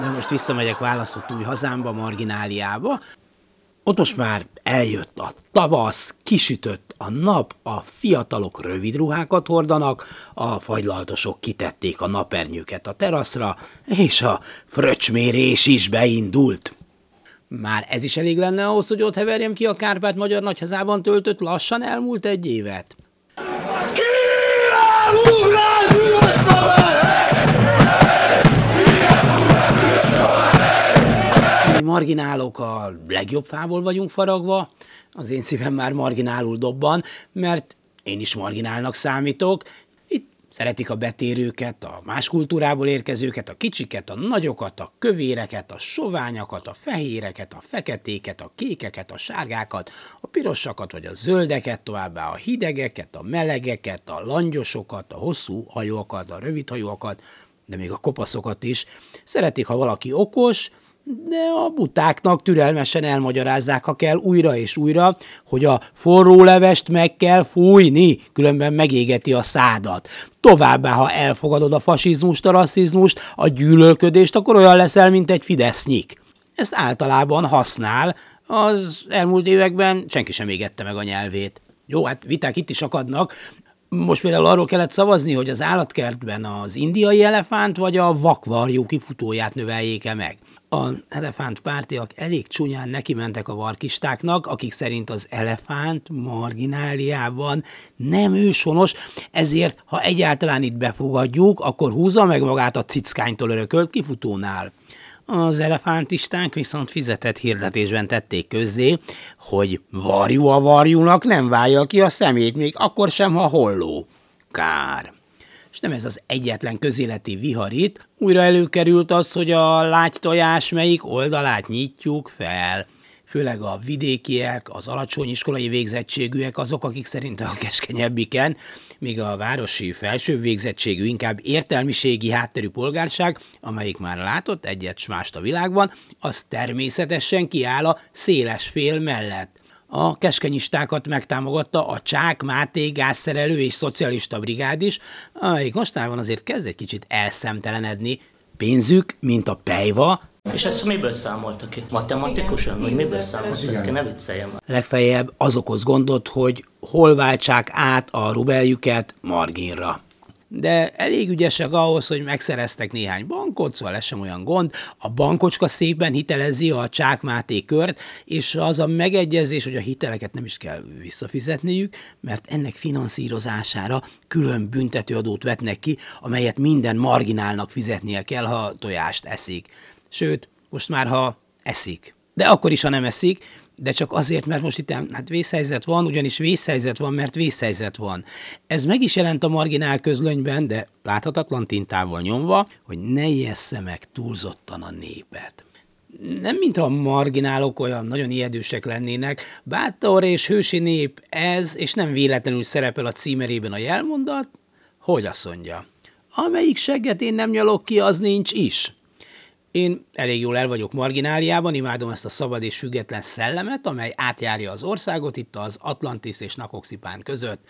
de most visszamegyek választott új hazámba, margináliába. Ott most már eljött a tavasz, kisütött a nap, a fiatalok rövid ruhákat hordanak, a fagylaltosok kitették a napernyőket a teraszra, és a fröccsmérés is beindult. Már ez is elég lenne ahhoz, hogy ott heverjem ki a Kárpát magyar nagyhazában töltött lassan elmúlt egy évet. Marginálok a legjobb fából vagyunk faragva, az én szívem már marginálul dobban, mert én is marginálnak számítok. Itt szeretik a betérőket, a más kultúrából érkezőket, a kicsiket, a nagyokat, a kövéreket, a soványakat, a fehéreket, a feketéket, a kékeket, a sárgákat, a pirosakat vagy a zöldeket, továbbá a hidegeket, a melegeket, a langyosokat, a hosszú hajókat, a rövid hajókat, de még a kopaszokat is. Szeretik, ha valaki okos, de a butáknak türelmesen elmagyarázzák, ha kell újra és újra, hogy a forró levest meg kell fújni, különben megégeti a szádat. Továbbá, ha elfogadod a fasizmust, a rasszizmust, a gyűlölködést, akkor olyan leszel, mint egy fidesznyik. Ezt általában használ, az elmúlt években senki sem égette meg a nyelvét. Jó, hát viták itt is akadnak, most például arról kellett szavazni, hogy az állatkertben az indiai elefánt vagy a vakvarjú kifutóját növeljék-e meg a elefánt pártiak elég csúnyán neki mentek a varkistáknak, akik szerint az elefánt margináliában nem őshonos, ezért ha egyáltalán itt befogadjuk, akkor húzza meg magát a cickánytól örökölt kifutónál. Az elefántistánk viszont fizetett hirdetésben tették közzé, hogy varjú a varjúnak nem válja ki a szemét, még akkor sem, ha holló. Kár és nem ez az egyetlen közéleti viharit, újra előkerült az, hogy a lágytojás melyik oldalát nyitjuk fel. Főleg a vidékiek, az alacsony iskolai végzettségűek azok, akik szerint a keskenyebbiken, míg a városi felsőbb végzettségű, inkább értelmiségi hátterű polgárság, amelyik már látott egyet s mást a világban, az természetesen kiáll a széles fél mellett a keskenyistákat megtámogatta a Csák Máté gázszerelő és szocialista brigád is, amelyik mostában azért kezd egy kicsit elszemtelenedni. Pénzük, mint a pejva, és ezt miből számoltak itt? Matematikusan? Vagy miből számoltak? Ezt ne vicceljem. Legfeljebb az okoz gondot, hogy hol váltsák át a rubeljüket marginra de elég ügyesek ahhoz, hogy megszereztek néhány bankot, szóval ez sem olyan gond. A bankocska szépen hitelezi a Csákmáté kört, és az a megegyezés, hogy a hiteleket nem is kell visszafizetniük, mert ennek finanszírozására külön büntetőadót vetnek ki, amelyet minden marginálnak fizetnie kell, ha tojást eszik. Sőt, most már ha eszik. De akkor is, ha nem eszik, de csak azért, mert most itt hát vészhelyzet van, ugyanis vészhelyzet van, mert vészhelyzet van. Ez meg is jelent a marginál közlönyben, de láthatatlan tintával nyomva, hogy ne ijessze meg túlzottan a népet. Nem mintha a marginálok olyan nagyon ijedősek lennének, bátor és hősi nép ez, és nem véletlenül szerepel a címerében a jelmondat, hogy azt mondja. Amelyik segget én nem nyalok ki, az nincs is. Én elég jól el vagyok margináliában, imádom ezt a szabad és független szellemet, amely átjárja az országot itt az Atlantis és Nakoxipán között.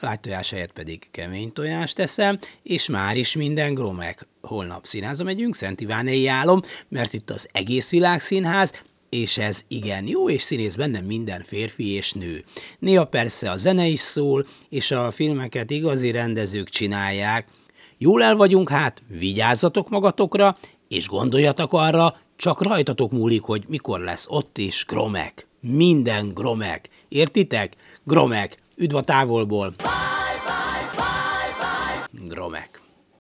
Lágytojás helyett pedig kemény tojást teszem, és már is minden gromek. Holnap színházba megyünk, Szent Ivánei álom, mert itt az egész világ színház, és ez igen jó, és színész benne minden férfi és nő. Néha persze a zene is szól, és a filmeket igazi rendezők csinálják. Jól el vagyunk hát, vigyázzatok magatokra, és gondoljatok arra, csak rajtatok múlik, hogy mikor lesz ott is Gromek. Minden Gromek. Értitek? Gromek. Üdv a távolból. Gromek.